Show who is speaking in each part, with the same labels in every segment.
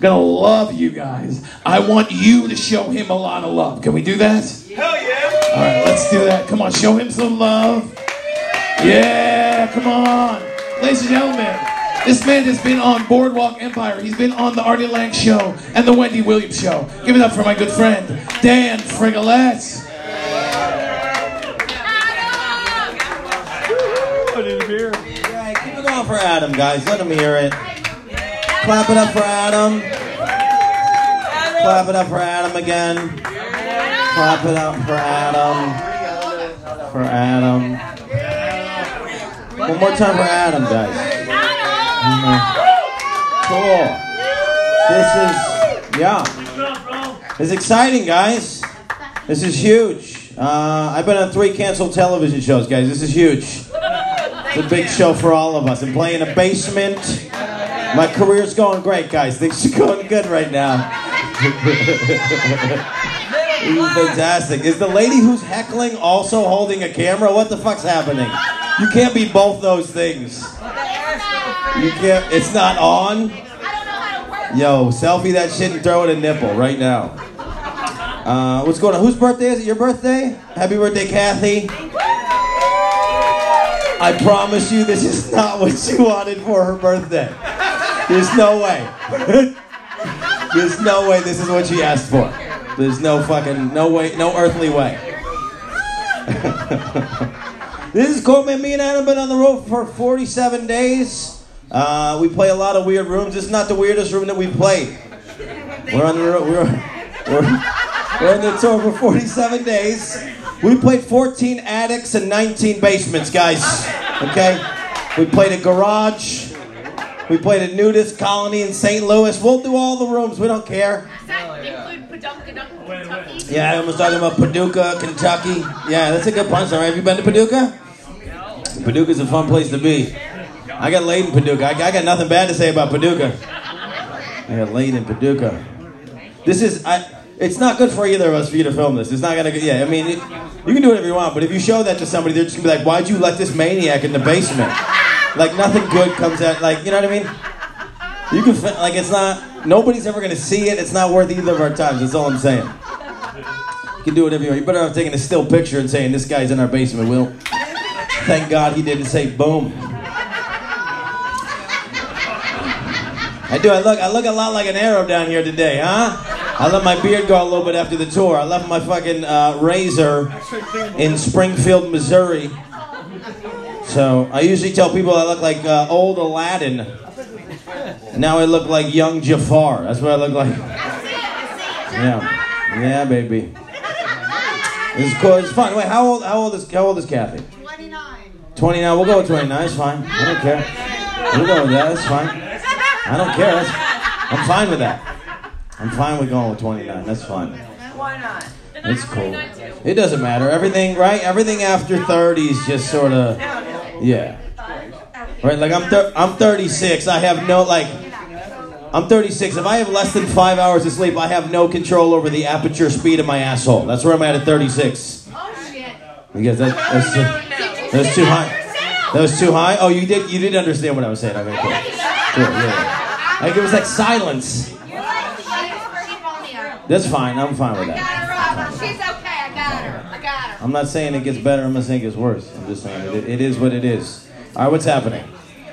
Speaker 1: gonna love you guys. I want you to show him a lot of love. Can we do that?
Speaker 2: Hell yeah!
Speaker 1: All right, let's do that. Come on, show him some love. Yeah, come on. Ladies and gentlemen, this man has been on Boardwalk Empire. He's been on the Artie Lange Show and the Wendy Williams Show. Give it up for my good friend, Dan Frigolette.
Speaker 3: Yeah, keep it going for Adam, guys. Let him hear it. Clap it up for Adam. Clap it up for Adam again. Clap it up for Adam. For Adam. One more time for Adam, guys. Cool. This is, yeah. It's exciting, guys. This is huge. Uh, I've been on three canceled television shows, guys. This is huge. It's a big show for all of us. I'm playing a basement. My career's going great, guys. Things are going good right now. Fantastic. Is the lady who's heckling also holding a camera? What the fuck's happening? You can't be both those things. You can't. It's not on. Yo, selfie that shit and throw it a nipple right now. Uh, what's going on? Whose birthday is it? Your birthday? Happy birthday, Kathy. I promise you, this is not what she wanted for her birthday. There's no way. There's no way this is what she asked for. There's no fucking, no way, no earthly way. this is cool, man. Me and Adam have been on the road for 47 days. Uh, we play a lot of weird rooms. This is not the weirdest room that we played. We're on the road. We're, we're, we're on the tour for 47 days. We played 14 attics and 19 basements, guys. Okay? We played a garage. We played a nudist colony in St. Louis. We'll do all the rooms. We don't care.
Speaker 4: Does that oh, include Paducah, Kentucky?
Speaker 3: Yeah, I was talking about Paducah, Kentucky. Yeah, that's a good punchline. right? Have you been to Paducah? Paducah's a fun place to be. I got laid in Paducah. I, I got nothing bad to say about Paducah. I got laid in Paducah. This is I. It's not good for either of us for you to film this. It's not gonna. Yeah, I mean, it, you can do whatever you want, but if you show that to somebody, they're just gonna be like, "Why'd you let this maniac in the basement?" Like nothing good comes out. Like you know what I mean? You can like it's not. Nobody's ever gonna see it. It's not worth either of our times. That's all I'm saying. You can do whatever you want. You better off taking a still picture and saying this guy's in our basement. Will. Thank God he didn't say boom. I do. I look. I look a lot like an Arab down here today, huh? I let my beard go a little bit after the tour. I left my fucking uh, razor in Springfield, Missouri. So I usually tell people I look like uh, old Aladdin. Now I look like young Jafar. That's what I look like. Yeah, yeah, baby. It's cool. It's fun. Wait, how old? How old is How old is Kathy?
Speaker 4: 29.
Speaker 3: 29. We'll go with 29. It's fine. I don't care. We'll go with that. It's fine. I don't care. That's, I'm fine with that. I'm fine with going with 29. That's fine.
Speaker 4: Why not?
Speaker 3: It's cool. It doesn't matter. Everything, right? Everything after 30 is just sort of, yeah. Right? Like I'm, thir- I'm 36. I have no like. I'm 36. If I have less than five hours of sleep, I have no control over the aperture speed of my asshole. That's where I'm at at 36.
Speaker 4: Oh, shit.
Speaker 3: Because that, that's too, that's too high. That was too high. Oh, you did. You did understand what I was saying. Okay, cool. Cool, yeah. Like it was like silence. That's fine. I'm fine with that.
Speaker 4: She's okay. I got her. I got her.
Speaker 3: I'm not saying it gets better. I'm not saying it gets worse. I'm just saying it, it is what it is. All right, what's happening?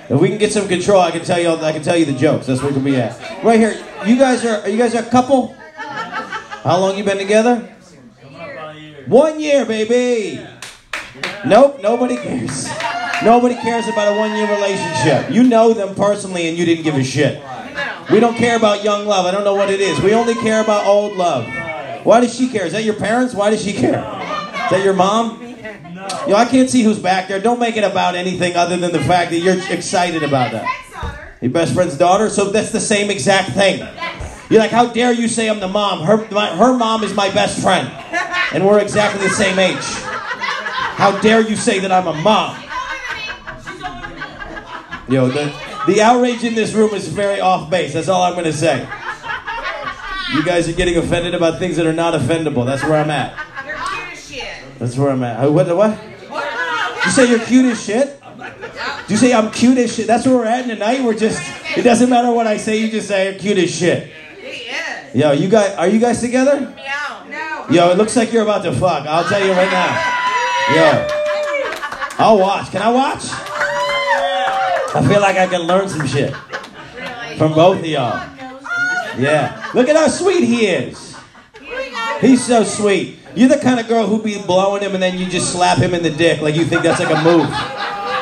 Speaker 3: If we can get some control, I can tell you. I can tell you the jokes. That's where we can be at. Right here. You guys are. Are you guys are a couple? How long you been together? One year, baby. Nope. Nobody cares. Nobody cares about a one-year relationship. You know them personally, and you didn't give a shit. We don't care about young love. I don't know what it is. We only care about old love. Why does she care? Is that your parents? Why does she care? Is that your mom? No. Yo, I can't see who's back there. Don't make it about anything other than the fact that you're excited about that. Your best friend's daughter? So that's the same exact thing. You're like, how dare you say I'm the mom? Her, my, her mom is my best friend. And we're exactly the same age. How dare you say that I'm a mom? Yo, the, the outrage in this room is very off base. That's all I'm going to say. You guys are getting offended about things that are not offendable. That's where I'm at.
Speaker 4: You're cute as shit.
Speaker 3: That's where I'm at. What? What? You say you're cute as shit? Do you say I'm cute as shit? That's where we're at tonight. We're just It doesn't matter what I say, you just say you're cute as shit.
Speaker 4: He is.
Speaker 3: Yo, you guys, are you guys together?
Speaker 4: Meow. No.
Speaker 3: Yo, it looks like you're about to fuck. I'll tell you right now. Yo, I'll watch. Can I watch? I feel like I can learn some shit from both of y'all. Yeah. Look at how sweet he is. He's so sweet. You're the kind of girl who'd be blowing him and then you just slap him in the dick like you think that's like a move.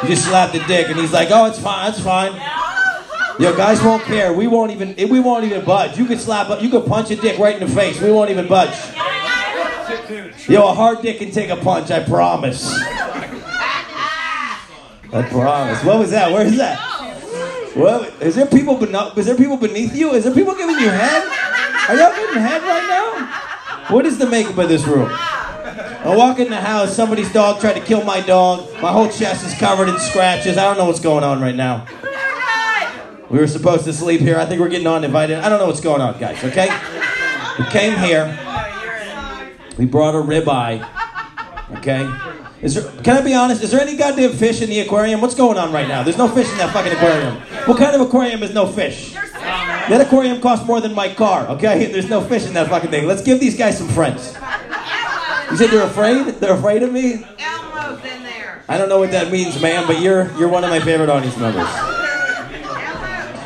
Speaker 3: You just slap the dick and he's like, oh, it's fine, it's fine. Yo, guys won't care. We won't even. Eh, we won't even budge. You could slap. You could punch a dick right in the face. We won't even budge. Yo, a hard dick can take a punch. I promise. I promise. What was that? Where is that? What? Is there people? Beno- is there people beneath you? Is there people giving you head? Are y'all getting head right now? What is the makeup of this room? I walk in the house. Somebody's dog tried to kill my dog. My whole chest is covered in scratches. I don't know what's going on right now. We were supposed to sleep here. I think we're getting uninvited. I don't know what's going on, guys, okay? We came here. We brought a ribeye. Okay? Is there, can I be honest? Is there any goddamn fish in the aquarium? What's going on right now? There's no fish in that fucking aquarium. What kind of aquarium is no fish? That aquarium costs more than my car, okay? There's no fish in that fucking thing. Let's give these guys some friends. You said they're afraid? They're afraid of me?
Speaker 4: Elmo's in there.
Speaker 3: I don't know what that means, ma'am, but you're you're one of my favorite audience members.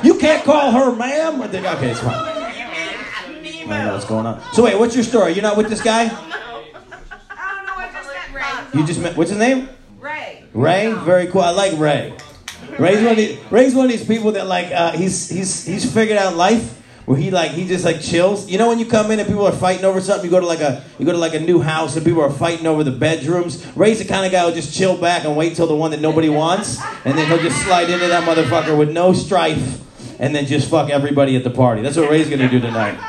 Speaker 3: You can't call her ma'am. I think- Okay, it's fine. I don't know what's going on. So wait, what's your story? You're not with this guy?
Speaker 4: I don't know what just met Ray.
Speaker 3: You just met. What's his name?
Speaker 4: Ray.
Speaker 3: Ray. Very cool. I like Ray. Ray's one of these, Ray's one of these people that like uh, he's he's he's figured out life where he like he just like chills. You know when you come in and people are fighting over something, you go to like a you go to like a new house and people are fighting over the bedrooms. Ray's the kind of guy who'll just chill back and wait till the one that nobody wants, and then he'll just slide into that motherfucker with no strife, and then just fuck everybody at the party. That's what Ray's gonna do tonight.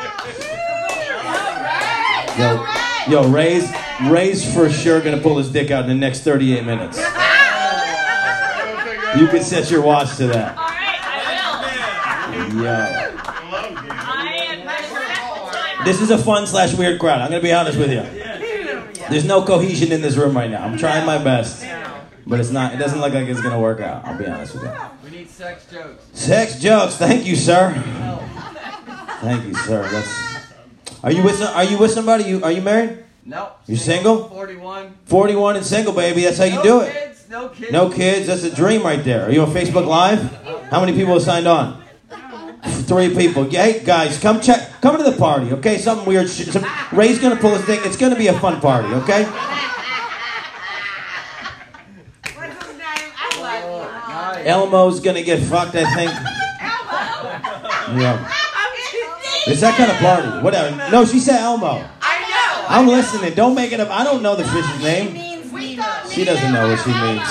Speaker 3: Yo, yo, Ray's Ray's for sure gonna pull his dick out in the next 38 minutes. You can set your watch to that.
Speaker 2: All right, I will.
Speaker 3: Yo.
Speaker 2: I am ready for that.
Speaker 3: This is a fun slash weird crowd. I'm gonna be honest with you. There's no cohesion in this room right now. I'm trying my best, but it's not. It doesn't look like it's gonna work out. I'll be honest with you.
Speaker 5: We need sex jokes.
Speaker 3: Sex jokes. Thank you, sir. Thank you, sir. That's. Are you with? Are you with somebody? You are you married?
Speaker 5: No.
Speaker 3: You single?
Speaker 5: 41.
Speaker 3: 41 and single, baby. That's how you
Speaker 5: no
Speaker 3: do it.
Speaker 5: Kids, no kids.
Speaker 3: No kids. That's a dream right there. Are you on Facebook Live? How many people have signed on? Three people. Yeah, Hey, guys, come check. Come to the party, okay? Something weird. Sh- some, Ray's gonna pull his thing. It's gonna be a fun party, okay?
Speaker 4: What's his name? I love you.
Speaker 3: Elmo's gonna get fucked, I think. Elmo. Yeah. It's that kind of party. Whatever. No, she said Elmo.
Speaker 4: I know.
Speaker 3: I'm listening. Don't make it up. I don't know the fish's name. She doesn't know what she means.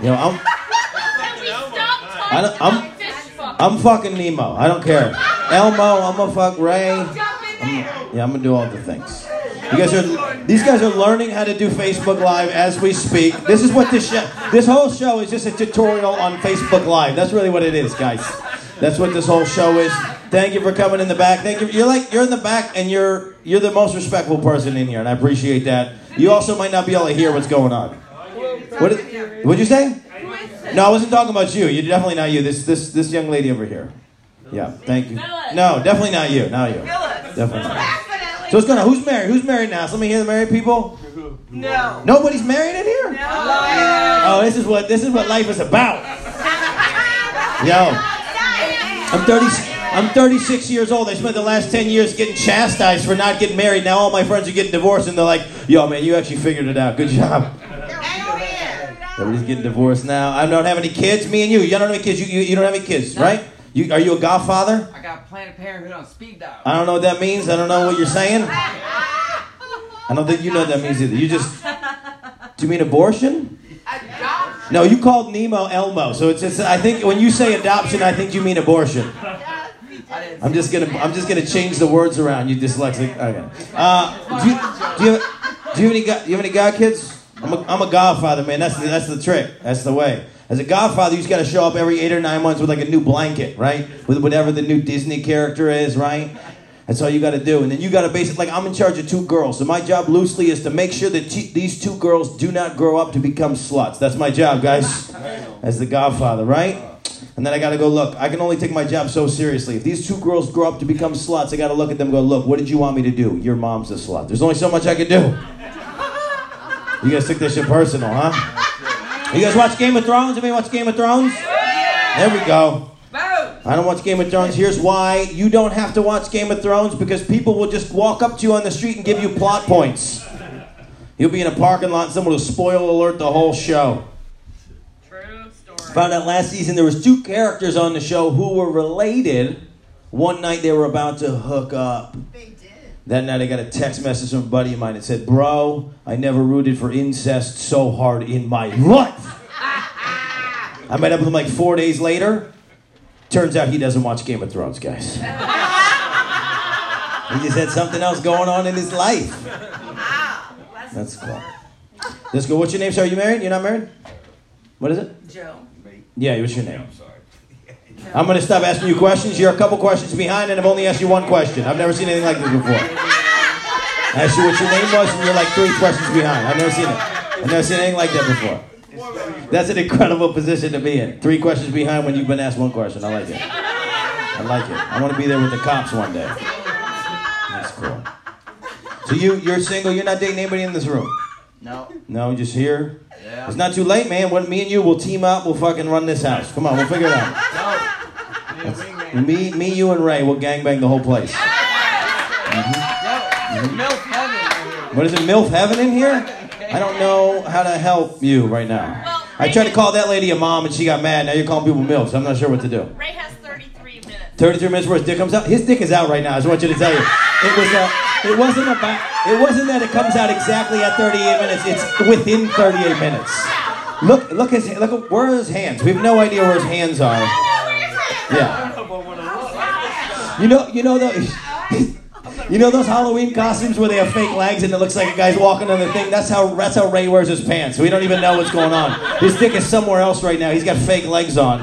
Speaker 3: You know, I'm I I'm-? I'm fucking Nemo. I don't care. Elmo, I'm gonna fuck Ray.
Speaker 4: There.
Speaker 3: Yeah, I'm gonna do all the things. You guys are these guys are learning how to do Facebook Live as we speak. This is what this show this whole show is just a tutorial on Facebook Live. That's really what it is, guys. That's what this whole show is. Thank you for coming in the back. Thank you. You're like you're in the back and you're you're the most respectful person in here, and I appreciate that. You also might not be able to hear what's going on. What did, what'd you say? No, I wasn't talking about you. You're definitely not you. This this this young lady over here. Yeah, thank you. No, definitely not you. Not you. Definitely not. So what's going on? Who's married? Who's married now? So let me hear the married people.
Speaker 4: No.
Speaker 3: Nobody's married in here.
Speaker 4: No.
Speaker 3: Oh, this is what this is what life is about. Yo, I'm 30. I'm 36 years old. I spent the last 10 years getting chastised for not getting married. Now all my friends are getting divorced, and they're like, "Yo, man, you actually figured it out. Good job." Everybody's getting divorced now. I don't have any kids. Me and you. You don't have any kids. You, you, you don't have any kids, right? You, are you a godfather?
Speaker 5: I got a Planned Parenthood on speed dial.
Speaker 3: I don't know what that means. I don't know what you're saying. I don't think you know what that means either. You just. Do you mean abortion?
Speaker 4: Adoption.
Speaker 3: No, you called Nemo Elmo, so it's just. I think when you say adoption, I think you mean abortion. I'm just gonna. I'm just gonna change the words around. You dyslexic. Okay. Uh, do you do you have, do you have any do you have any god kids? I'm a, I'm a godfather, man. That's the, that's the trick. That's the way. As a godfather, you just got to show up every eight or nine months with like a new blanket, right? With whatever the new Disney character is, right? That's all you got to do. And then you got to basically, like, I'm in charge of two girls. So my job loosely is to make sure that t- these two girls do not grow up to become sluts. That's my job, guys. As the godfather, right? And then I gotta go look. I can only take my job so seriously. If these two girls grow up to become sluts, I gotta look at them and go, look, what did you want me to do? Your mom's a slut. There's only so much I can do. You guys took this shit personal, huh? You guys watch Game of Thrones? Anybody watch Game of Thrones? There we go. I don't watch Game of Thrones. Here's why. You don't have to watch Game of Thrones because people will just walk up to you on the street and give you plot points. You'll be in a parking lot and someone will spoil alert the whole show. Found out last season there was two characters on the show who were related. One night they were about to hook up.
Speaker 4: They did.
Speaker 3: That night I got a text message from a buddy of mine that said, Bro, I never rooted for incest so hard in my life. I met up with him like four days later. Turns out he doesn't watch Game of Thrones, guys. he just had something else going on in his life.
Speaker 4: Wow.
Speaker 3: That's cool. Let's go. What's your name? Sorry, you married? You're not married? What is it?
Speaker 4: Joe.
Speaker 3: Yeah, what's your name? I'm Sorry. I'm going to stop asking you questions. You're a couple questions behind, and I've only asked you one question. I've never seen anything like this before. I asked you what your name was, and you're like three questions behind. I've never seen it. I've never seen anything like that before. That's an incredible position to be in. Three questions behind when you've been asked one question. I like it. I like it. I want to be there with the cops one day. That's cool. So you, you're single. You're not dating anybody in this room.
Speaker 5: No.
Speaker 3: No, just here.
Speaker 5: Yeah.
Speaker 3: It's not too late, man. When me and you will team up, we'll fucking run this house. Come on, we'll figure it out.
Speaker 5: No. Me.
Speaker 3: Me, me, you, and Ray will gangbang the whole place. Mm-hmm.
Speaker 5: Yo, it's milk heaven right here.
Speaker 3: What is it, MILF heaven in here? I don't know how to help you right now. I tried to call that lady a mom and she got mad. Now you're calling people MILFs. I'm not sure what to do.
Speaker 2: Ray has 33 minutes.
Speaker 3: 33 minutes where his dick comes out. His dick is out right now. I just want you to tell you. It was uh, it wasn't about it wasn't that it comes out exactly at 38 minutes. It's within 38 minutes. Look look his look at- where are his hands? We have no idea where his hands are. Yeah. You know you know those you know those Halloween costumes where they have fake legs and it looks like a guy's walking on the thing. That's how that's how Ray wears his pants. We don't even know what's going on. His dick is somewhere else right now. He's got fake legs on.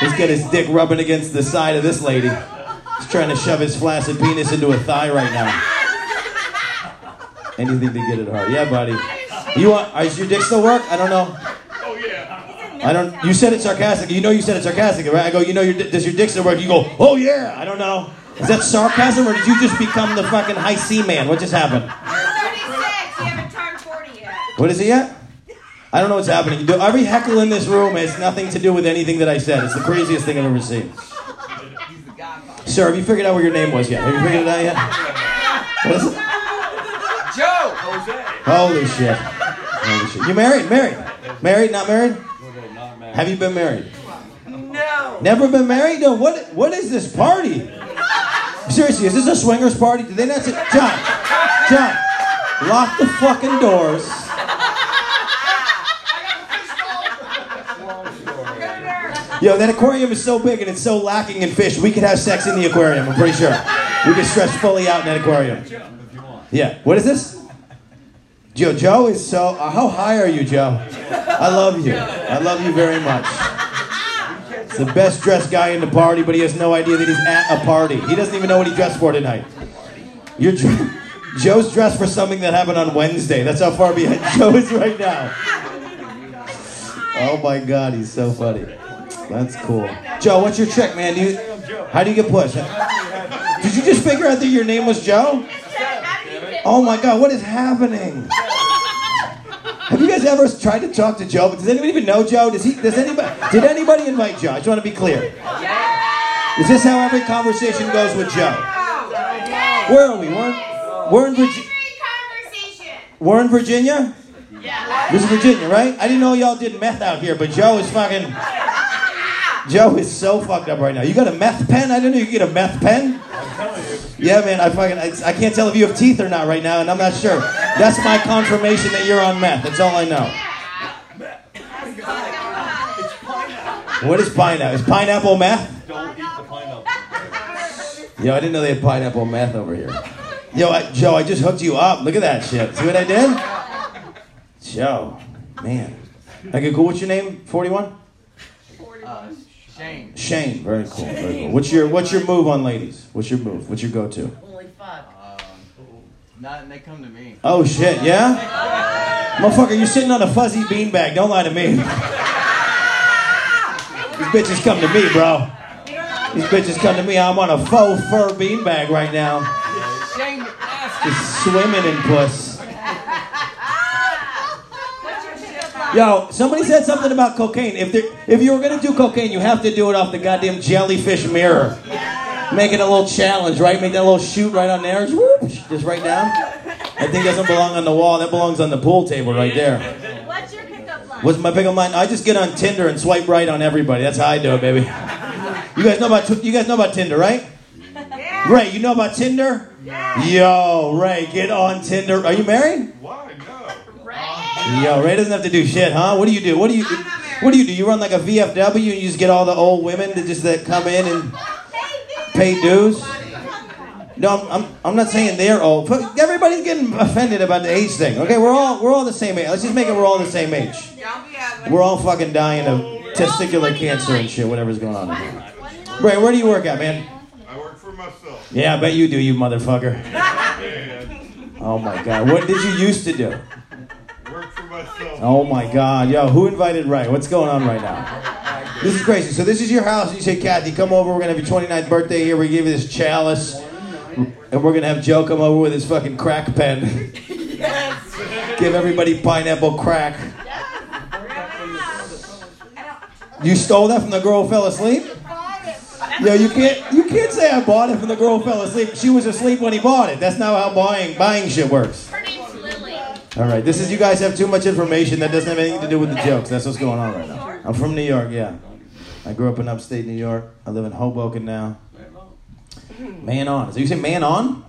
Speaker 3: He's got his dick rubbing against the side of this lady. He's trying to shove his flaccid penis into a thigh right now. Anything to get it hard. Yeah, buddy. You want? Does your dick still work? I don't know. Oh yeah. I don't. You said it sarcastic. You know you said it sarcastic, right? I go. You know your does your dick still work? You go. Oh yeah. I don't know. Is that sarcasm or did you just become the fucking high C man? What just happened?
Speaker 4: 36. You haven't turned 40 yet.
Speaker 3: What is it yet? I don't know what's happening. Every heckle in this room has nothing to do with anything that I said. It's the craziest thing I've ever seen.
Speaker 5: He's the godfather.
Speaker 3: Sir, have you figured out what your name was yet? Have you figured it out yet? What is it?
Speaker 5: Joe!
Speaker 3: Holy shit. Holy shit. You married? Married? Married? Not married? Have you been married?
Speaker 4: No.
Speaker 3: Never been married? No. What? What is this party? Seriously, is this a swingers party? Did they not say, John? John, lock the fucking doors. Yo, that aquarium is so big and it's so lacking in fish. We could have sex in the aquarium. I'm pretty sure. We could stretch fully out in that aquarium. Yeah. What is this? Joe. Joe is so. Uh, how high are you, Joe? I love you. I love you very much. He's the best dressed guy in the party, but he has no idea that he's at a party. He doesn't even know what he dressed for tonight. You're Joe's dressed for something that happened on Wednesday. That's how far behind Joe is right now. Oh my God, he's so funny. That's cool. Joe, what's your trick, man? Do you, how do you get pushed? Did you just figure out that your name was Joe? Oh my God, what is happening? Have you guys ever tried to talk to Joe? Does anybody even know Joe? Does he? Does anybody? Did anybody invite Joe? I just want to be clear. Is this how every conversation goes with Joe? Where are we? We're in, we're in Virginia. We're in Virginia.
Speaker 2: Yeah.
Speaker 3: This is Virginia, right? I didn't know y'all did meth out here, but Joe is fucking. Joe is so fucked up right now. You got a meth pen? I didn't know you could get a meth pen. I'm telling you. Yeah, man. I fucking I, I can't tell if you have teeth or not right now, and I'm not sure. That's my confirmation that you're on meth. That's all I know. What is pineapple? Is pineapple meth?
Speaker 6: Don't eat the pineapple.
Speaker 3: Yo, I didn't know they had pineapple meth over here. Yo, I, Joe, I just hooked you up. Look at that shit. See what I did? Joe, man. Okay, cool. What's your name? 41?
Speaker 5: 41. Shame.
Speaker 3: Shame. Very cool. Shame. Very cool. What's your What's your move on ladies? What's your move? What's your go to?
Speaker 4: Holy fuck.
Speaker 5: Um, not they come to me.
Speaker 3: Oh shit! Yeah. Motherfucker, you're sitting on a fuzzy beanbag. Don't lie to me. These bitches come to me, bro. These bitches come to me. I'm on a faux fur beanbag right now. Just swimming in puss. Yo, somebody said something about cocaine. If if you were gonna do cocaine, you have to do it off the goddamn jellyfish mirror. Make it a little challenge, right? Make that little shoot right on there. Just right down. That thing doesn't belong on the wall. That belongs on the pool table right there.
Speaker 4: What's your pickup line?
Speaker 3: What's my pickup line? I just get on Tinder and swipe right on everybody. That's how I do it, baby. You guys know about you guys know about Tinder, right?
Speaker 4: Yeah.
Speaker 3: Ray, you know about Tinder? Yeah. Yo, Ray, get on Tinder. Are you married?
Speaker 6: Why? No.
Speaker 3: Yo, Ray doesn't have to do shit, huh? What do you do? What do you What do you do? You run like a VFW and you just get all the old women to just that come in and pay dues? No, I'm, I'm, I'm not saying they're old. But Everybody's getting offended about the age thing. Okay, we're all we're all the same age. Let's just make it we're all the same age. We're all fucking dying of testicular cancer and shit, whatever's going on. Ray, where do you work at, man?
Speaker 6: I work for myself.
Speaker 3: Yeah, I bet you do, you motherfucker. Oh my god, what did you used to do?
Speaker 6: Work for myself.
Speaker 3: Oh my God, yo, who invited Ray? What's going on right now? This is crazy. So this is your house. and You say, Kathy, come over. We're gonna have your 29th birthday here. We give you this chalice, and we're gonna have Joe come over with his fucking crack pen. yes. give everybody pineapple crack. You stole that from the girl who fell asleep? Yo, you can't you can't say I bought it from the girl who fell asleep. She was asleep when he bought it. That's not how buying buying shit works.
Speaker 2: Her name's Lily.
Speaker 3: All right, this is you guys have too much information that doesn't have anything to do with the jokes. That's what's going on right now. I'm from New York, yeah. I grew up in upstate New York. I live in Hoboken now. Man on. So you say man on?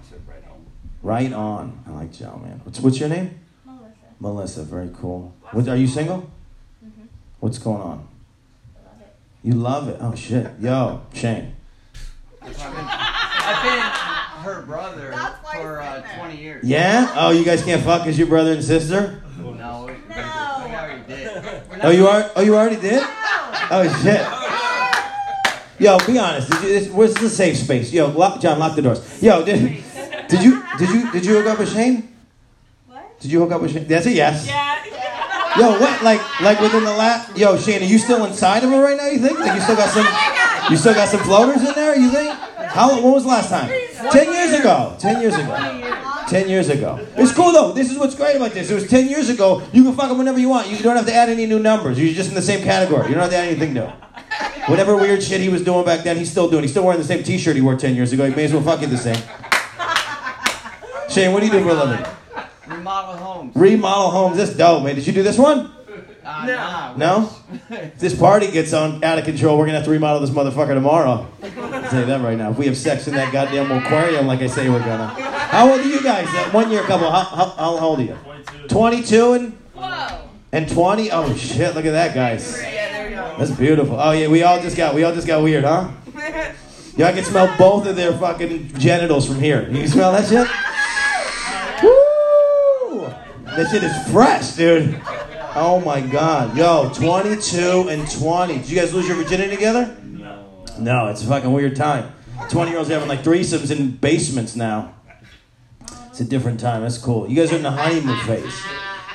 Speaker 3: Right on. I like Joe, man. What's what's your name?
Speaker 4: Melissa.
Speaker 3: Melissa. Very cool. What, are you single? What's going on? You love it. Oh shit. Yo, Shane.
Speaker 5: I've been her brother for uh, 20 years.
Speaker 3: Yeah? Oh, you guys can't fuck as your brother and sister?
Speaker 5: No, we, we
Speaker 4: No.
Speaker 5: already did.
Speaker 3: Oh, you are. Oh, you already did. Oh shit. Yo, be honest. Did you, this, where's the safe space? Yo, lock, John, lock the doors. Yo, did, did you did you did you hook up with Shane?
Speaker 4: What?
Speaker 3: Did you hook up with Shane? That's a yes.
Speaker 2: Yeah.
Speaker 3: Yo, what? Like like within the last? Yo, Shane, are you still inside of her right now? You think? Like you still got some? You still got some floaters in there? You think? How? When was the last time? Ten years ago. Ten years ago. Ten years ago. It's cool though. This is what's great about this. It was ten years ago. You can fuck them whenever you want. You don't have to add any new numbers. You're just in the same category. You don't have to add anything new. Whatever weird shit he was doing back then, he's still doing. He's still wearing the same T-shirt he wore ten years ago. He may as well fuck you the same. Shane, what do you do for a living?
Speaker 5: Remodel homes.
Speaker 3: Remodel homes. That's dope, man. Did you do this one?
Speaker 5: Uh, nah,
Speaker 3: No? If this party gets on out of control, we're gonna have to remodel this motherfucker tomorrow. I'll tell you that right now. If we have sex in that goddamn aquarium like I say we're gonna. How old are you guys? Uh, one year couple. How, how, how old are you? 22 and
Speaker 2: Whoa.
Speaker 3: and 20. Oh shit! Look at that, guys. That's beautiful. Oh yeah, we all just got we all just got weird, huh? Yeah, I can smell both of their fucking genitals from here. You can smell that shit? Woo! That shit is fresh, dude. Oh my god. Yo, 22 and 20. Did you guys lose your virginity together? No. No, it's a fucking weird time. 20 year olds having like threesomes in basements now. It's a different time. That's cool. You guys are in the honeymoon phase.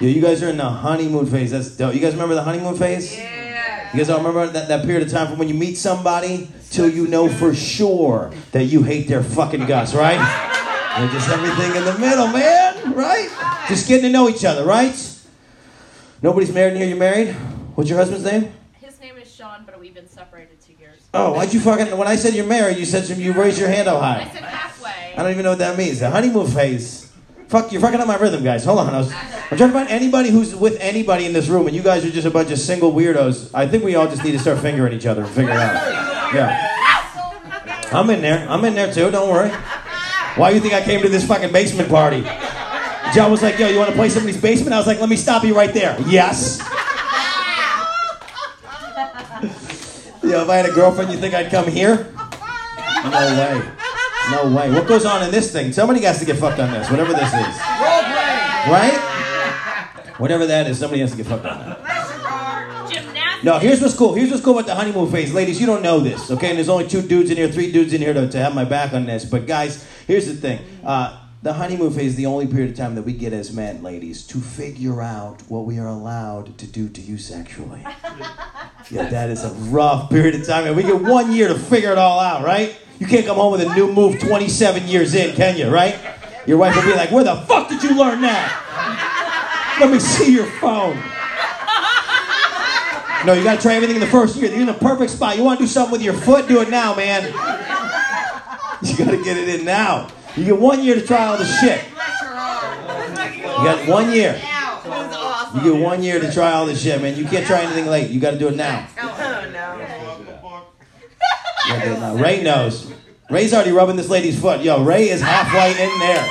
Speaker 3: Yo, you guys are in the honeymoon phase. That's dope. You guys remember the honeymoon phase? Yeah. You guys all remember that, that period of time from when you meet somebody till you know for sure that you hate their fucking guts, right? And just everything in the middle, man, right? Just getting to know each other, right? Nobody's married in here. You married? What's your husband's name?
Speaker 2: His name is Sean, but we've been separated two years.
Speaker 3: Oh, why'd you fucking? When I said you're married, you said you raised your hand up high.
Speaker 2: I said halfway.
Speaker 3: I don't even know what that means. The honeymoon phase. Fuck, you're fucking up my rhythm, guys. Hold on. I was, I'm trying to find anybody who's with anybody in this room, and you guys are just a bunch of single weirdos. I think we all just need to start fingering each other and figure it out. Yeah. I'm in there. I'm in there too. Don't worry. Why do you think I came to this fucking basement party? John was like, yo, you want to play somebody's basement? I was like, let me stop you right there. Yes. Yo, if I had a girlfriend, you think I'd come here? No way. No way. What goes on in this thing? Somebody has to get fucked on this, whatever this is. Right? Whatever that is, somebody has to get fucked on that. No, here's what's cool. Here's what's cool about the honeymoon phase. Ladies, you don't know this, okay? And there's only two dudes in here, three dudes in here to, to have my back on this. But guys, here's the thing. Uh, the honeymoon phase is the only period of time that we get as men, ladies, to figure out what we are allowed to do to you sexually. Yeah, that is a rough period of time. And we get one year to figure it all out, right? You can't come home with a new move 27 years in, can you, right? Your wife will be like, Where the fuck did you learn that? Let me see your phone. No, you gotta try everything in the first year. You're in the perfect spot. You wanna do something with your foot? Do it now, man. You gotta get it in now. You get one year to try all the shit. You got one year. You get one year to try all this shit, man. You can't try anything late. You gotta do it now. You gotta do it now. Ray knows. Ray's already rubbing this lady's foot. Yo, Ray is halfway in there.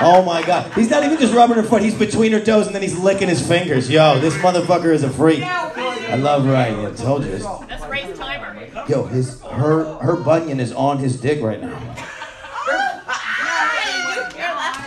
Speaker 3: Oh my god. He's not even just rubbing her foot, he's between her toes and then he's licking his fingers. Yo, this motherfucker is a freak. I love Ray. I told you.
Speaker 2: That's Ray's timer.
Speaker 3: Yo, his her her bunion is on his dick right now.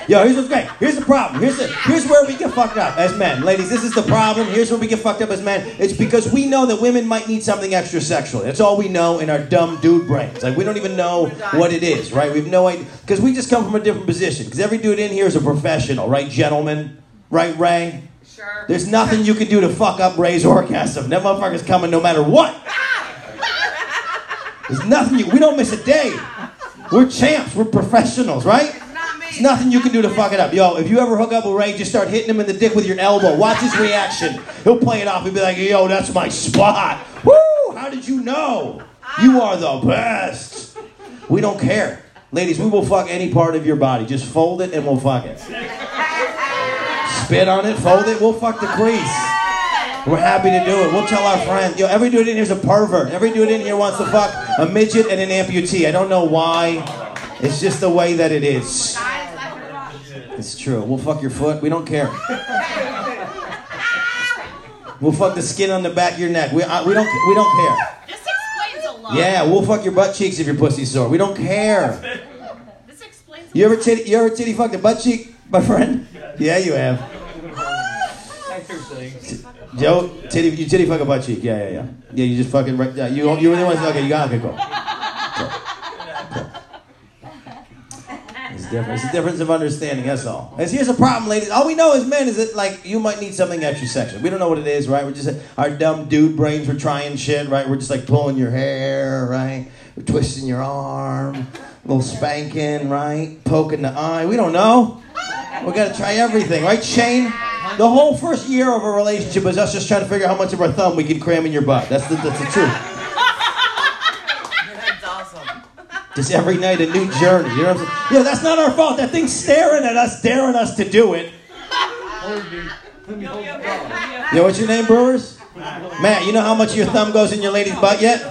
Speaker 3: Yo, here's what's great. Here's the problem. Here's the here's where we get fucked up as men. Ladies, this is the problem. Here's where we get fucked up as men. It's because we know that women might need something extra sexually. That's all we know in our dumb dude brains. Like we don't even know what it is, right? We have no idea because we just come from a different position. Because every dude in here is a professional, right, gentlemen? Right, Ray?
Speaker 2: Sure.
Speaker 3: There's nothing you can do to fuck up Ray's orgasm. That motherfucker's coming no matter what. There's nothing you. We don't miss a day. We're champs. We're professionals, right? Nothing you can do to fuck it up. Yo, if you ever hook up with Ray, just start hitting him in the dick with your elbow. Watch his reaction. He'll play it off. He'll be like, yo, that's my spot. Woo! How did you know? You are the best. We don't care. Ladies, we will fuck any part of your body. Just fold it and we'll fuck it. Spit on it, fold it, we'll fuck the crease. We're happy to do it. We'll tell our friends. Yo, every dude in here's a pervert. Every dude in here wants to fuck a midget and an amputee. I don't know why. It's just the way that it is. It's true. We'll fuck your foot. We don't care. We'll fuck the skin on the back of your neck. We, uh, we don't we don't care.
Speaker 2: This explains a lot.
Speaker 3: Yeah, we'll fuck your butt cheeks if your pussy's sore. We don't care.
Speaker 2: This explains
Speaker 3: You ever
Speaker 2: lot.
Speaker 3: titty you ever titty fucked a butt cheek, my friend? Yeah, you have. Joe, titty, you titty fuck a butt cheek. Yeah, yeah, yeah. Yeah, you just fucking. Yeah, you you were the ones. Okay, you got it. Okay, cool. Cool. It's different. It's a difference of understanding. That's all. And here's the problem, ladies. All we know as men is that like you might need something extra sexual. We don't know what it is, right? We're just our dumb dude brains. We're trying shit, right? We're just like pulling your hair, right? We're twisting your arm, a little spanking, right? Poking the eye. We don't know. We gotta try everything, right, Shane? The whole first year of a relationship is us just trying to figure out how much of our thumb we can cram in your butt. That's the, that's the truth.
Speaker 5: That's awesome.
Speaker 3: Just every night a new journey. You know what I'm saying? Yo, that's not our fault. That thing's staring at us, daring us to do it. Yo, what's your name, Brewers? Matt, you know how much your thumb goes in your lady's butt yet?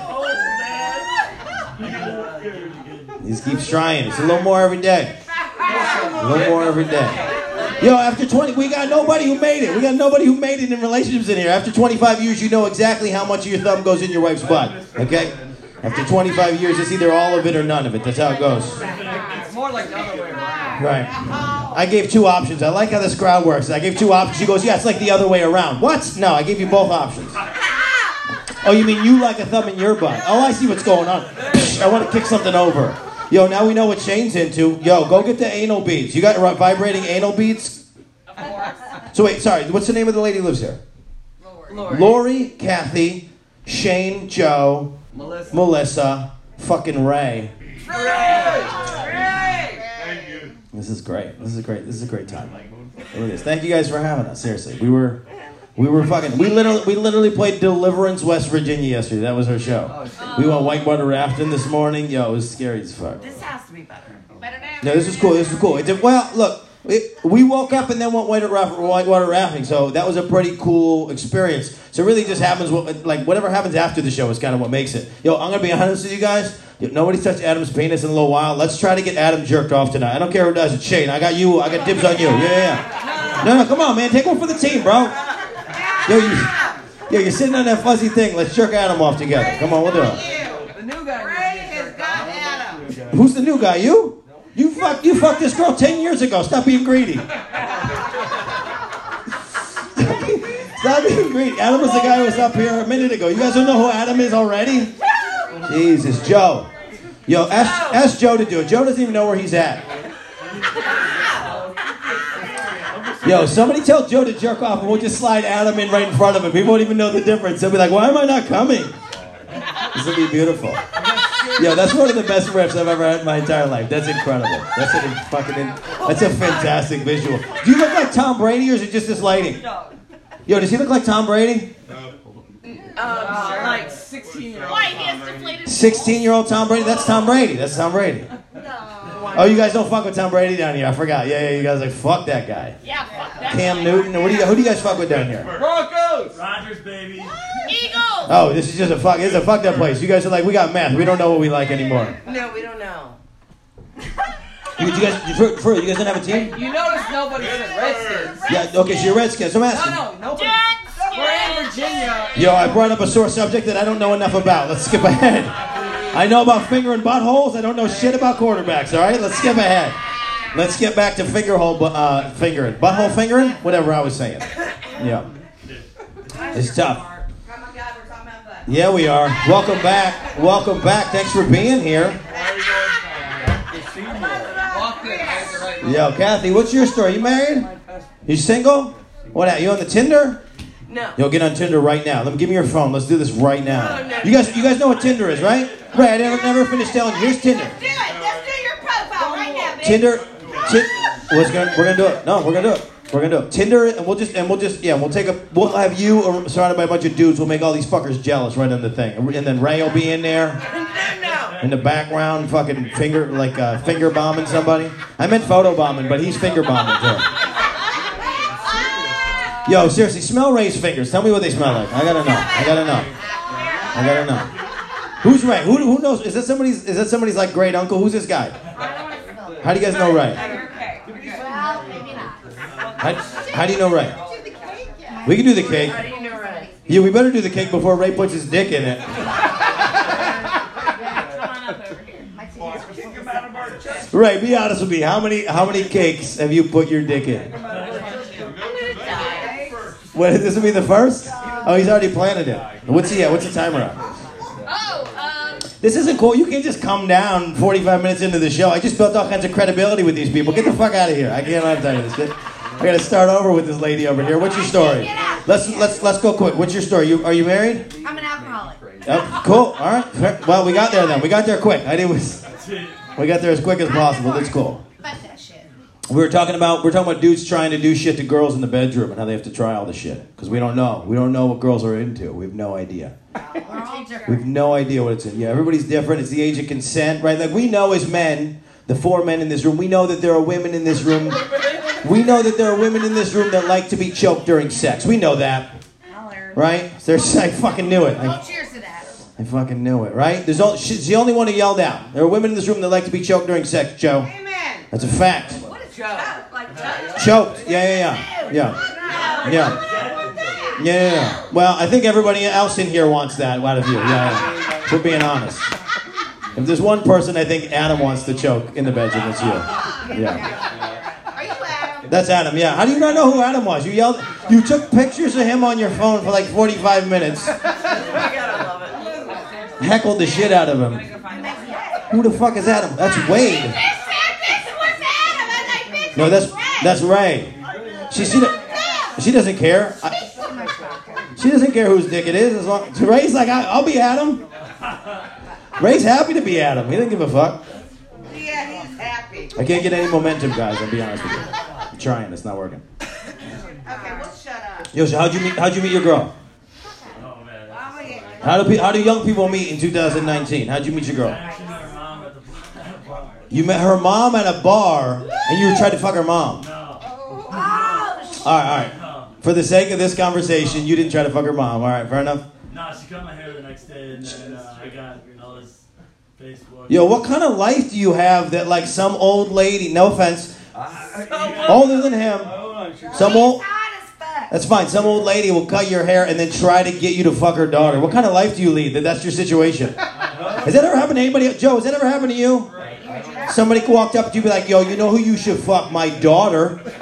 Speaker 3: He just keeps trying. It's a little more every day. A little more every day. Yo, after 20, we got nobody who made it. We got nobody who made it in relationships in here. After 25 years, you know exactly how much of your thumb goes in your wife's butt. Okay? After 25 years, it's either all of it or none of it. That's how it goes.
Speaker 5: It's more like the other way around.
Speaker 3: Right. I gave two options. I like how this crowd works. I gave two options. She goes, yeah, it's like the other way around. What? No, I gave you both options. Oh, you mean you like a thumb in your butt? Oh, I see what's going on. I want to kick something over. Yo, now we know what Shane's into. Yo, go get the anal beads. You got ri- vibrating anal beads?
Speaker 2: Of course.
Speaker 3: So wait, sorry. What's the name of the lady who lives here?
Speaker 5: Lord.
Speaker 3: Lori, Kathy, Shane, Joe,
Speaker 5: Melissa.
Speaker 3: Melissa, fucking Ray. Ray! Ray!
Speaker 6: Thank you.
Speaker 3: This is great. This is great. This is a great time. Look at this. Thank you guys for having us. Seriously, we were, we were fucking. We literally, we literally played Deliverance, West Virginia yesterday. That was our show. Oh, We went whitewater rafting this morning. Yo, it was scary as fuck.
Speaker 5: This has to be better.
Speaker 2: Better now.
Speaker 3: No, this was cool. This was cool. It did, well, look, it, we woke up and then went white raft, whitewater rafting, so that was a pretty cool experience. So it really just happens. What, like whatever happens after the show is kind of what makes it. Yo, I'm gonna be honest with you guys. Yo, nobody's touched Adam's penis in a little while. Let's try to get Adam jerked off tonight. I don't care who does it. Shane, I got you. I got dibs on you. Yeah, yeah. yeah. No, no, come on, man. Take one for the team, bro. Yo, you, yo, you're sitting on that fuzzy thing. Let's jerk Adam off together. Come on, we'll do it.
Speaker 5: The new guy. needs to get jerked.
Speaker 3: Who's the new guy? You? You fuck you fucked this girl ten years ago. Stop being greedy. Stop being greedy. Adam was the guy who was up here a minute ago. You guys don't know who Adam is already? Jesus, Joe. Yo, ask, ask Joe to do it. Joe doesn't even know where he's at. Yo, somebody tell Joe to jerk off and we'll just slide Adam in right in front of him. He won't even know the difference. He'll be like, why am I not coming? This will be beautiful. Yo, that's one of the best riffs I've ever had in my entire life. That's incredible. That's a fucking, in- that's a fantastic visual. Do you look like Tom Brady or is it just this lighting? Yo, does he look like Tom Brady?
Speaker 5: Um, like 16 year old.
Speaker 2: Why? He has deflated.
Speaker 3: 16 year old Tom Brady? That's Tom Brady. That's Tom Brady. No. Oh, you guys don't fuck with Tom Brady down here. I forgot. Yeah, yeah, you guys are like, fuck that guy.
Speaker 2: Yeah, fuck that.
Speaker 3: Cam
Speaker 2: guy.
Speaker 3: Newton. What do you, who do you guys fuck with down here?
Speaker 5: Broncos!
Speaker 7: Rodgers, baby.
Speaker 3: Oh, this is just a fuck. It's a fucked up place. You guys are like, we got meth. We don't know what we like anymore.
Speaker 5: No, we don't know.
Speaker 3: You, you guys, you, for, for, you guys don't have a team?
Speaker 5: You notice nobody said Redskins.
Speaker 3: Yeah. Okay, so you're Redskins. So I'm
Speaker 5: No,
Speaker 3: asking.
Speaker 5: no, nobody.
Speaker 2: Jets.
Speaker 5: We're in Virginia.
Speaker 3: Yo, I brought up a sore subject that I don't know enough about. Let's skip ahead. I know about finger and buttholes. I don't know shit about quarterbacks. All right, let's skip ahead. Let's get back to finger hole, uh, fingering, butthole fingering, whatever I was saying. Yeah, it's tough. Yeah, we are. Welcome back. Welcome back. Thanks for being here.
Speaker 5: Walked in. I had the right
Speaker 3: Yo, Kathy, what's your story? You married? You single? What? at- You on the Tinder?
Speaker 5: No.
Speaker 3: Yo, get on Tinder right now. Let me give me your phone. Let's do this right now.
Speaker 5: No, no.
Speaker 3: You guys, you guys know what Tinder is, right? Right. I never, never finished telling you. Here's Tinder.
Speaker 4: Do it. Let's do your profile right now.
Speaker 3: Tinder. Ti- we're gonna do it. No, we're gonna do it. We're gonna do it. Tinder, and we'll just and we'll just yeah, we'll take a. We'll have you surrounded by a bunch of dudes. We'll make all these fuckers jealous right on the thing, and then Ray will be in there in the background, fucking finger like uh, finger bombing somebody. I meant photo bombing, but he's finger bombing too. Yo, seriously, smell Ray's fingers. Tell me what they smell like. I gotta know. I gotta know. I gotta know. Who's Ray? Who, who knows? Is that somebody's? Is that somebody's like great uncle? Who's this guy? How do you guys know Ray? How, how do you know Ray? We can do the cake. How do you know right? Yeah, we better do the cake before Ray puts his dick in it. Ray, be honest with me. How many how many cakes have you put your dick in? What? This will be the first? Oh, he's already planted it. What's he at? What's the timer on?
Speaker 2: Oh, um,
Speaker 3: This isn't cool. You can't just come down 45 minutes into the show. I just built all kinds of credibility with these people. Get the fuck out of here. I can't have time for this. Get- I gotta start over with this lady over here. What's your story? Let's let's let's go quick. What's your story? You are you married?
Speaker 4: I'm an alcoholic.
Speaker 3: Oh, cool. All right. Well, we got there then. We got there quick. I did. Was. We got there as quick as possible. That's cool.
Speaker 4: Fuck that shit.
Speaker 3: We were talking about we are talking about dudes trying to do shit to girls in the bedroom and how they have to try all the shit because we don't know. We don't know what girls are into. We have no idea.
Speaker 4: We're all
Speaker 3: We
Speaker 4: different.
Speaker 3: have no idea what it's in. Yeah, everybody's different. It's the age of consent, right? Like we know as men, the four men in this room, we know that there are women in this room. We know that there are women in this room that like to be choked during sex. We know that, right? There's, I fucking knew it. I,
Speaker 4: cheers to that.
Speaker 3: I fucking knew it, right? There's all, she's the only one who yelled out. There are women in this room that like to be choked during sex, Joe.
Speaker 4: Amen.
Speaker 3: That's a fact.
Speaker 4: What is that? Like?
Speaker 3: Choked. Yeah, yeah, yeah. Yeah. Yeah. Yeah, yeah, yeah. Well, I think everybody else in here wants that out of you. Yeah, yeah. We're being honest. If there's one person I think Adam wants to choke in the bedroom, it's you. Yeah.
Speaker 4: Are you Adam?
Speaker 3: That's Adam, yeah. How do you not know who Adam was? You yelled, you took pictures of him on your phone for like 45 minutes,
Speaker 5: I gotta love it.
Speaker 3: heckled the shit out of him. Who the fuck is Adam? That's Wade.
Speaker 4: This said this was Adam. I'm like,
Speaker 3: No, that's
Speaker 4: Ray.
Speaker 3: that's Ray. She she, she doesn't care. I, she doesn't care whose dick it is. As long Ray's like, I, I'll be Adam. Ray's happy to be Adam. He doesn't give a fuck.
Speaker 5: Yeah, he's happy.
Speaker 3: I can't get any momentum, guys. I'll be honest with you. I'm trying. It's not working.
Speaker 5: Okay, well, shut up.
Speaker 3: Yo, how'd you meet? How'd you meet your girl?
Speaker 7: Oh man.
Speaker 5: I'm gonna get
Speaker 3: How do pe- how do young people meet in 2019? How'd you meet your girl?
Speaker 7: Actually, my mom at the bar.
Speaker 3: You met her mom at a bar, and you tried to fuck her mom.
Speaker 7: No.
Speaker 3: All right, all right. For the sake of this conversation, you didn't try to fuck her mom. All right, fair enough.
Speaker 7: Nah, she cut my hair the next day, and then uh, I got all this Facebook.
Speaker 3: Yo, what kind of life do you have that like some old lady? No offense, older than him. Some old.
Speaker 4: hot as fuck.
Speaker 3: That's fine. Some old lady will cut your hair and then try to get you to fuck her daughter. What kind of life do you lead? That that's your situation. Has that ever happened to anybody? Joe, has that ever happened to you? Somebody walked up to you and be like, "Yo, you know who you should fuck? My daughter."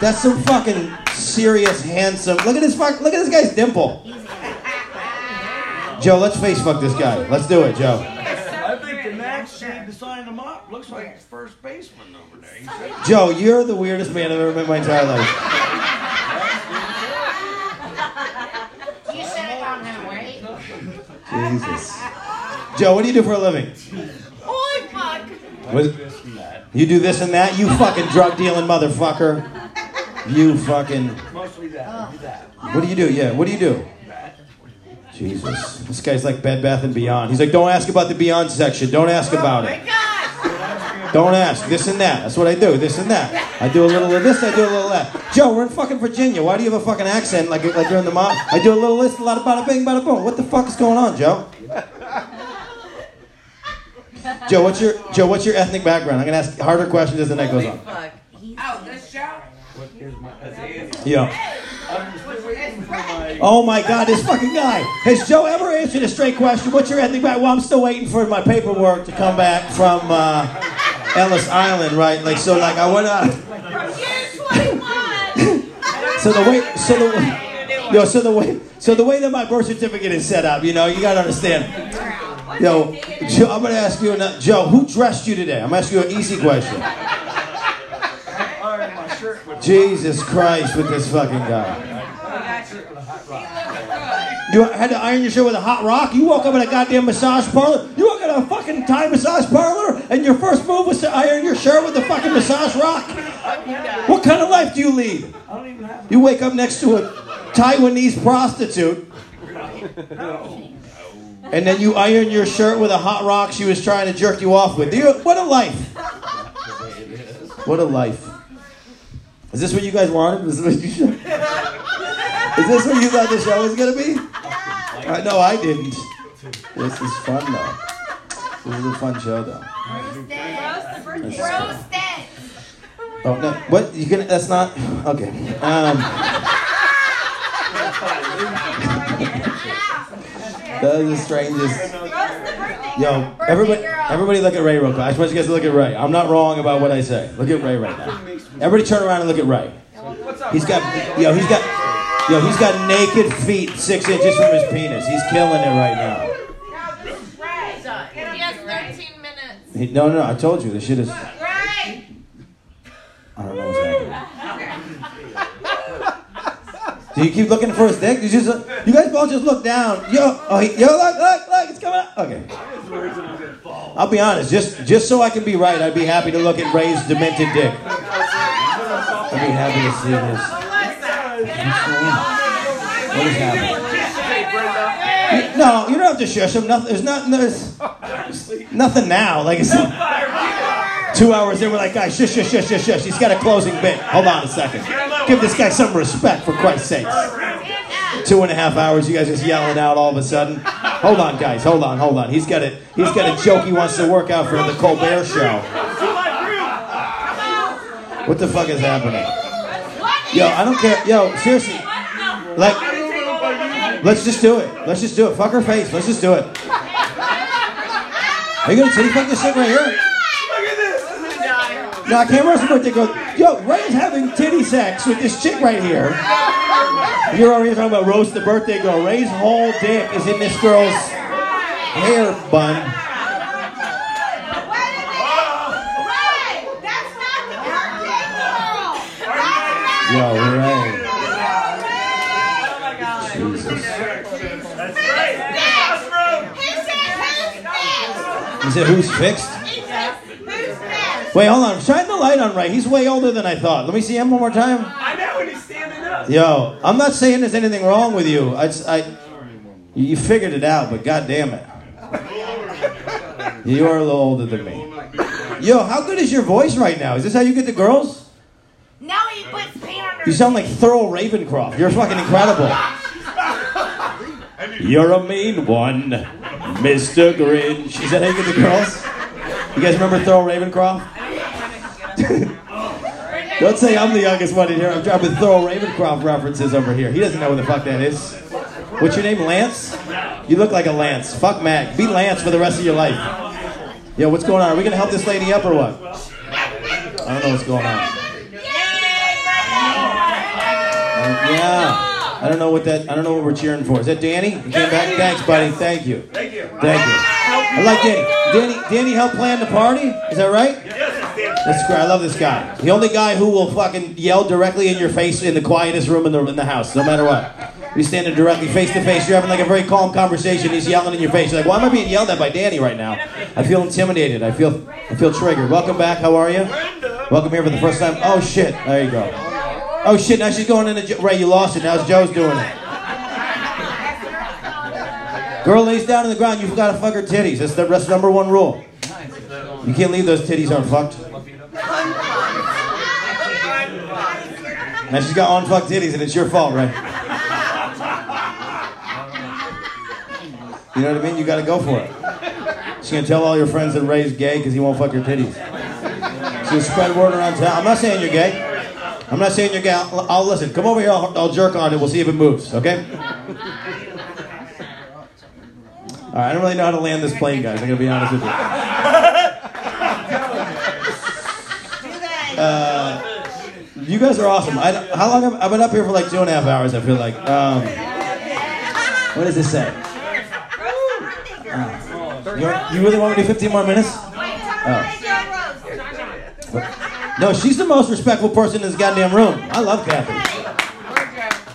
Speaker 3: That's some fucking serious, handsome. Look at this fuck. Look at this guy's dimple. Joe, let's face fuck this guy. Let's do it, Joe.
Speaker 7: I think the
Speaker 8: actually, beside him up, looks like it's first baseman over there. He
Speaker 3: Joe, you're the weirdest man I've ever met in my entire life.
Speaker 4: You should have gone that way.
Speaker 3: Jesus. Joe, what do you do for a living?
Speaker 4: Holy fuck.
Speaker 3: What- you do this and that? You fucking drug dealing motherfucker. You fucking.
Speaker 8: mostly that. Oh. do that.
Speaker 3: What do you do? Yeah, what do you do? Jesus. This guy's like Bed Bath and Beyond. He's like, don't ask about the Beyond section. Don't ask oh about it. Oh my gosh! Don't ask. This and that. That's what I do. This and that. I do a little of this. I do a little of that. Joe, we're in fucking Virginia. Why do you have a fucking accent like like you're in the mob? I do a little list, a lot of bada bing, bada boom. What the fuck is going on, Joe? Joe, what's your Joe? What's your ethnic background? I'm gonna ask harder questions as the night goes on.
Speaker 4: Oh, this show?
Speaker 8: What is my.
Speaker 3: Yeah.
Speaker 8: I'm still waiting for my.
Speaker 3: Oh my God, this fucking guy. Has Joe ever answered a straight question? What's your ethnic background? Well, I'm still waiting for my paperwork to come back from uh, Ellis Island, right? Like so, like I went out.
Speaker 4: Year 21.
Speaker 3: So the way, so the, yo, so the way, so the way that my birth certificate is set up, you know, you gotta understand. Yo, Joe, I'm gonna ask you, another, Joe, who dressed you today? I'm gonna ask you an easy question.
Speaker 8: ironed my shirt
Speaker 3: Jesus Christ, with this fucking guy. You had to iron your shirt with a hot rock? You woke up in a goddamn massage parlor? You woke up in a fucking Thai massage parlor and your first move was to iron your shirt with a fucking massage rock? What kind of life do you lead? You wake up next to a Taiwanese prostitute and then you iron your shirt with a hot rock she was trying to jerk you off with. You, what a life. What a life. Is this what you guys wanted? Is this what you should? Is this what you thought the show was gonna be? I know I didn't. This is fun though. This is a fun show though.
Speaker 4: Roasted. Roasted.
Speaker 3: Oh no! What you gonna? That's not okay. Um, that is the strangest. Yo, everybody, everybody, look at Ray real quick. I just want you guys to look at Ray. I'm not wrong about what I say. Look at Ray right now. Everybody, turn around and look at Ray. He's got, yo, he's got, yo, he's got naked feet six inches from his penis. He's killing it right now.
Speaker 2: He has 13 minutes.
Speaker 3: He, no, no, I told you this shit is.
Speaker 4: Right.
Speaker 3: I don't know what's happening. Do you keep looking for his dick? You just, you guys both just look down. Yo, oh, he, yo, look, look, look, it's coming out. Okay. I'll be honest, just, just so I can be right, I'd be happy to look at Ray's demented dick. I'd be happy to see this. What is happening? No, you don't have to shush him. Nothing. There's nothing. There's nothing now. Like it's two hours in. We're like, guys, shush, shush, shush, shush, shush. He's got a closing bit. Hold on a second. Give this guy some respect, for Christ's sakes. Two and a half hours. You guys just yelling out all of a sudden. Hold on, guys. Hold on. Hold on. He's got a he's got a joke he wants to work out for the Colbert Show. What the fuck is happening? Yo, I don't care. Yo, seriously. Like, let's just do it. Let's just do it. Fuck her face. Let's just do it. Are you gonna titty fuck this shit right here? Look at this! No, I can't remember birthday girl. Yo, Ray's having titty sex with this chick right here. You're here talking about roast the birthday girl. Ray's whole dick is in this girl's hair bun.
Speaker 4: Wait a minute. Right. That's not the birthday girl. That's
Speaker 3: Yo, Ray.
Speaker 4: He said who's
Speaker 3: He said, who's fixed?
Speaker 4: next? He said who's next?
Speaker 3: Wait, hold on. Shine the light on right. He's way older than I thought. Let me see him one more time.
Speaker 8: I know when he's standing up.
Speaker 3: Yo, I'm not saying there's anything wrong with you. I, just- I, you figured it out, but god damn it. You are a little older than me. Yo, how good is your voice right now? Is this how you get the girls?
Speaker 4: No, he puts paint under
Speaker 3: You sound like Thurl Ravenscroft. You're fucking incredible. You're a mean one, Mr. Grinch. Is that how you get the girls? You guys remember Thurl Ravenscroft? Don't say I'm the youngest one in here. I'm dropping Thurl Ravenscroft references over here. He doesn't know what the fuck that is. What's your name, Lance? You look like a Lance. Fuck Mac. Be Lance for the rest of your life. Yo, what's going on? Are we gonna help this lady up or what? I don't know what's going on. Yeah. I don't know what that. I don't know what we're cheering for. Is that Danny? You came back. Thanks, buddy. Thank you. Thank you. Thank you. I like Danny. Danny, Danny helped plan the party. Is that right? That's great. I love this guy. The only guy who will fucking yell directly in your face in the quietest room in the in the house, no matter what. You're standing directly face to face. You're having like a very calm conversation. He's yelling in your face. You're like, why am I being yelled at by Danny right now? I feel intimidated. I feel I feel triggered. Welcome back. How are you? Welcome here for the first time. Oh shit. There you go. Oh shit. Now she's going into Jo- Ray. You lost it. Now Joe's doing it. Girl lays down on the ground. You forgot to fuck her titties. That's the that's number one rule. You can't leave those titties unfucked. Now she's got unfucked titties, and it's your fault, right? You know what I mean? You got to go for it. She's gonna tell all your friends that Ray's gay because he won't fuck your titties. She's gonna spread word around town. I'm not saying you're gay. I'm not saying you're gay. I'll, I'll listen. Come over here. I'll, I'll jerk on it. We'll see if it moves. Okay? All right. I don't really know how to land this plane, guys. I'm gonna be honest with you. Uh, you guys are awesome. I, how long have I've been up here for like two and a half hours? I feel like. Um, what does this say? You, you really want me to do 15 more minutes? No, she's the most respectful person in this goddamn room. I love Kathy.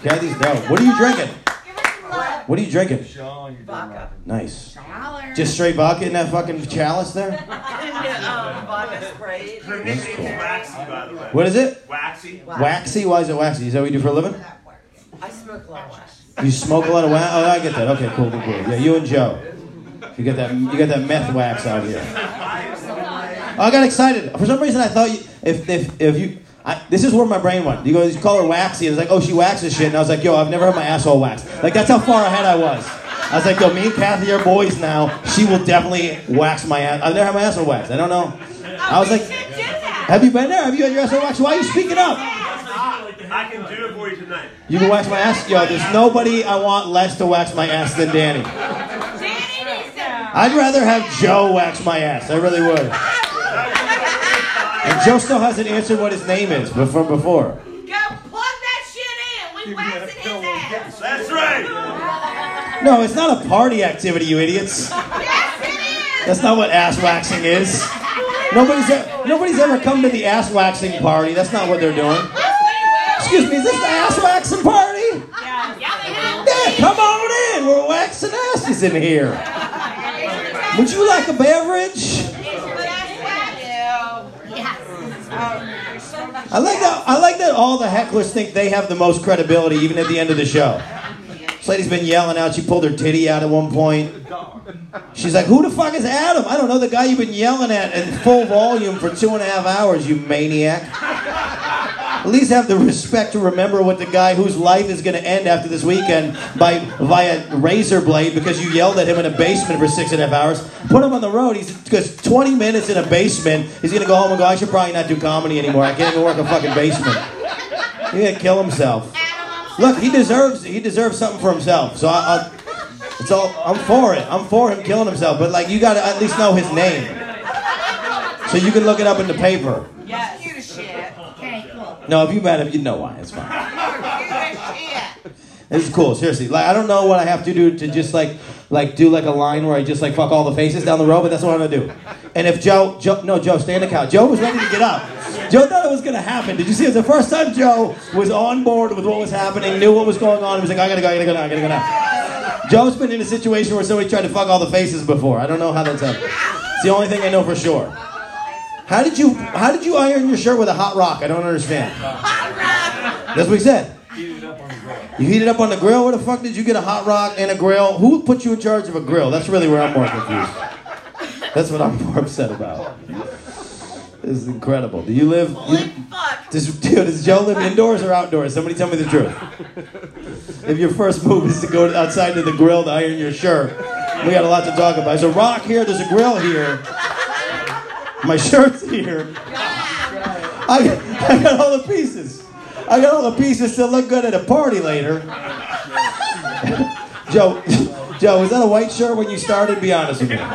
Speaker 3: Kathy's dope. What are you drinking? What are you drinking? Vodka. Nice. Just straight vodka in that fucking chalice there?
Speaker 6: Her nickname is Waxy, by the way.
Speaker 3: What is it?
Speaker 6: Waxy.
Speaker 3: Waxy? Why is it waxy? Is that what you do for a living?
Speaker 5: I smoke a lot of wax.
Speaker 3: You smoke a lot of wax? Oh, I get that. Okay, cool, cool, cool. Yeah, you and Joe. You get that. You got that meth wax out here. Oh, I got excited. For some reason, I thought you, if if if you. I, this is where my brain went. You go, you call her waxy, and it's like, oh, she waxes shit. And I was like, yo, I've never had my asshole waxed. Like, that's how far ahead I was. I was like, yo, me and Kathy are boys now. She will definitely wax my ass. I've never had my asshole waxed. I don't know. I was like, oh, have you been there? Have you had your asshole waxed? Why are you speaking up?
Speaker 6: I can do it for you tonight.
Speaker 3: You can wax my ass? Yo, there's nobody I want less to wax my ass than Danny. Danny needs to I'd rather have Joe wax my ass. I really would. And Joe still hasn't answered what his name is but from before.
Speaker 4: Go plug that shit in. We waxing his ass.
Speaker 6: That's right.
Speaker 3: No, it's not a party activity, you idiots.
Speaker 4: Yes, it is.
Speaker 3: That's not what ass waxing is. Nobody's e- nobody's ever come to the ass waxing party. That's not what they're doing. Excuse me, is this the ass waxing party?
Speaker 2: Yeah, yeah.
Speaker 3: Yeah, come on in. We're waxing asses in here. Would you like a beverage? I like that. I like that all the hecklers think they have the most credibility, even at the end of the show. This lady's been yelling out. She pulled her titty out at one point. She's like, "Who the fuck is Adam? I don't know the guy you've been yelling at in full volume for two and a half hours, you maniac." At least have the respect to remember what the guy whose life is going to end after this weekend by via razor blade because you yelled at him in a basement for six and a half hours. Put him on the road. He's because 20 minutes in a basement, he's going to go oh home and go, I should probably not do comedy anymore. I can't even work a fucking basement. He's going to kill himself. Look, he deserves he deserves something for himself. So I, I it's all I'm for it. I'm for him killing himself. But like you got to at least know his name, so you can look it up in the paper.
Speaker 4: Yes. Cute as shit. Okay, cool.
Speaker 3: No, if you met him, you know why. It's fine. This is cool, seriously. Like I don't know what I have to do to just like like do like a line where I just like fuck all the faces down the road, but that's what I'm gonna do. And if Joe, Joe, no, Joe, stay on the couch. Joe was ready to get up. Joe thought it was gonna happen. Did you see? It was the first time Joe was on board with what was happening, knew what was going on. He was like, I gotta go, I gotta go now, I gotta go now. Joe's been in a situation where somebody tried to fuck all the faces before. I don't know how that's happened. It's the only thing I know for sure. How did you How did you iron your shirt with a hot rock? I don't understand. Hot rock. That's what he said. Heated up on the grill. You heat it up on the grill? Where the fuck did you get a hot rock and a grill? Who put you in charge of a grill? That's really where I'm more confused. That's what I'm more upset about. This is incredible. Do you live? You,
Speaker 4: fuck.
Speaker 3: does, dude, does Joe live indoors or outdoors? Somebody tell me the truth. If your first move is to go outside to the grill to iron your shirt, we got a lot to talk about. There's a rock here. There's a grill here. My shirt's here. I, I got all the pieces. I got all the pieces to look good at a party later. Joe, Joe, was that a white shirt when you started? Be honest with me. Son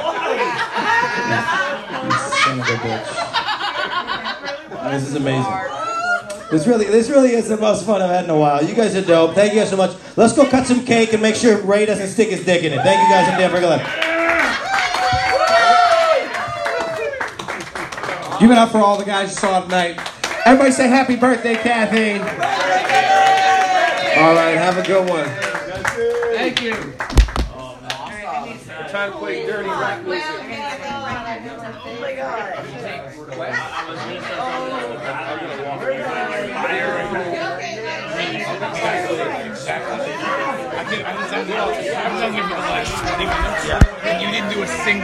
Speaker 3: of a bitch. This is amazing. This really, this really is the most fun I've had in a while. You guys are dope. Thank you guys so much. Let's go cut some cake and make sure Ray doesn't stick his dick in it. Thank you guys and Dan for Give it up for all the guys you saw tonight. Everybody say happy birthday, Kathy. All right, have a good one.
Speaker 9: Thank you. Trying to play dirty rap music.
Speaker 8: Oh I did. I was on the. I was on the last. You didn't do a single.